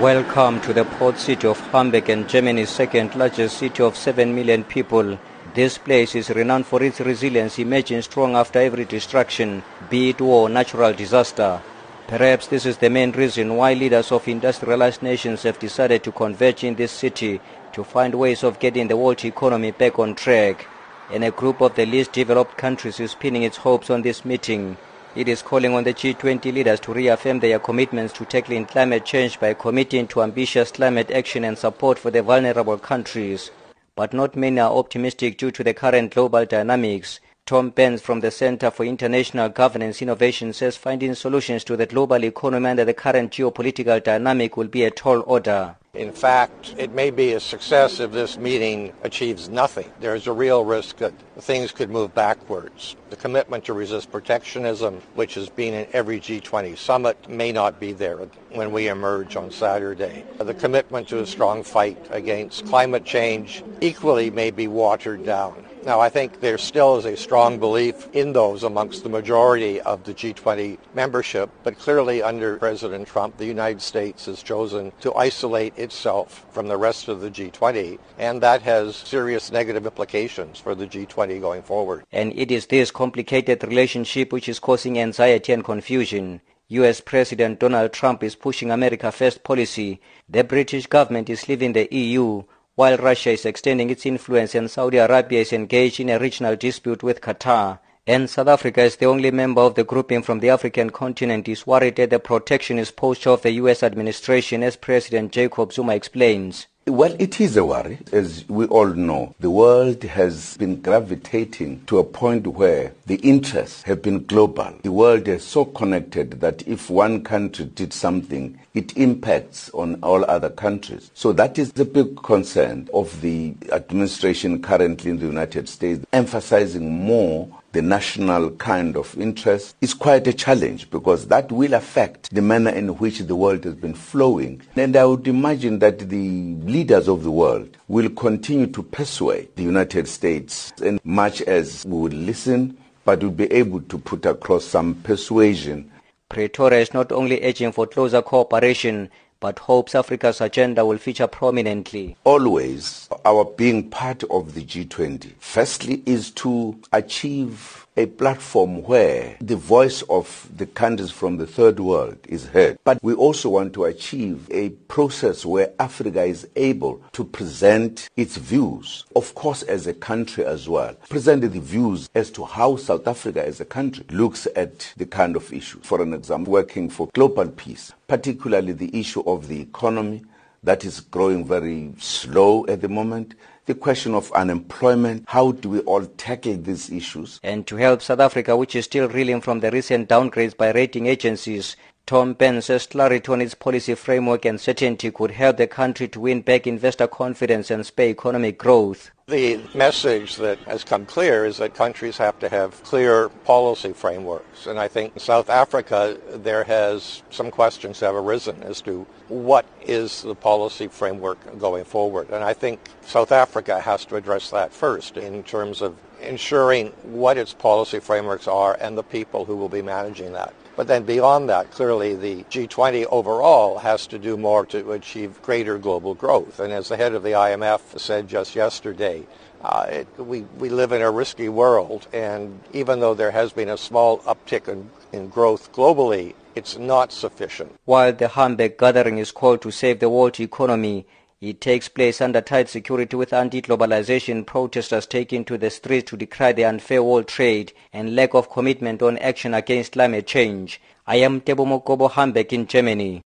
Welcome to the port city of Hamburg and Germany's second largest city of 7 million people. This place is renowned for its resilience, emerging strong after every destruction, be it war or natural disaster. Perhaps this is the main reason why leaders of industrialized nations have decided to converge in this city to find ways of getting the world economy back on track. And a group of the least developed countries is pinning its hopes on this meeting. It is calling on the G20 leaders to reaffirm their commitments to tackling climate change by committing to ambitious climate action and support for the vulnerable countries. But not many are optimistic due to the current global dynamics. Tom Bernes from the Center for International Governance Innovation says finding solutions to the global economy under the current geopolitical dynamic will be a tall order. In fact, it may be a success if this meeting achieves nothing. There's a real risk that things could move backwards. The commitment to resist protectionism, which has been in every G20 summit, may not be there when we emerge on Saturday. The commitment to a strong fight against climate change equally may be watered down. Now, I think there still is a strong belief in those amongst the majority of the G20 membership, but clearly under President Trump, the United States has chosen to isolate itself from the rest of the G20, and that has serious negative implications for the G20 going forward. And it is this complicated relationship which is causing anxiety and confusion. US President Donald Trump is pushing America First policy. The British government is leaving the EU while Russia is extending its influence and Saudi Arabia is engaged in a regional dispute with Qatar. And South Africa is the only member of the grouping from the African continent is worried at the protectionist posture of the US administration as President Jacob Zuma explains. Well, it is a worry. As we all know, the world has been gravitating to a point where the interests have been global. The world is so connected that if one country did something, it impacts on all other countries. So that is the big concern of the administration currently in the United States, emphasizing more the national kind of interest is quite a challenge because that will affect the manner in which the world has been flowing. And I would imagine that the leaders of the world will continue to persuade the United States in much as we would listen, but would be able to put across some persuasion. Pretoria is not only urging for closer cooperation, but hopes Africa's agenda will feature prominently. Always, our being part of the G20, firstly, is to achieve a platform where the voice of the countries from the third world is heard. But we also want to achieve a process where Africa is able to present its views, of course, as a country as well. Present the views as to how South Africa as a country looks at the kind of issues. For an example, working for global peace, particularly the issue of the economy that is growing very slow at the moment the question of unemployment, how do we all tackle these issues? And to help South Africa, which is still reeling from the recent downgrades by rating agencies, Tom Bernes says clarity on its policy framework and certainty could help the country to win back investor confidence and spur economic growth. The message that has come clear is that countries have to have clear policy frameworks. And I think in South Africa, there has some questions have arisen as to what is the policy framework going forward. And I think South Africa has to address that first in terms of ensuring what its policy frameworks are and the people who will be managing that. But then beyond that, clearly the G20 overall has to do more to achieve greater global growth. And as the head of the IMF said just yesterday, uh, it, we, we live in a risky world, and even though there has been a small uptick in, in growth globally, it's not sufficient. While the Hamburg gathering is called to save the world economy, it takes place under tight security with anti-globalization protesters taking to the streets to decry the unfair world trade and lack of commitment on action against climate change. I am Ntebo Mokobo Hamburg in Germany.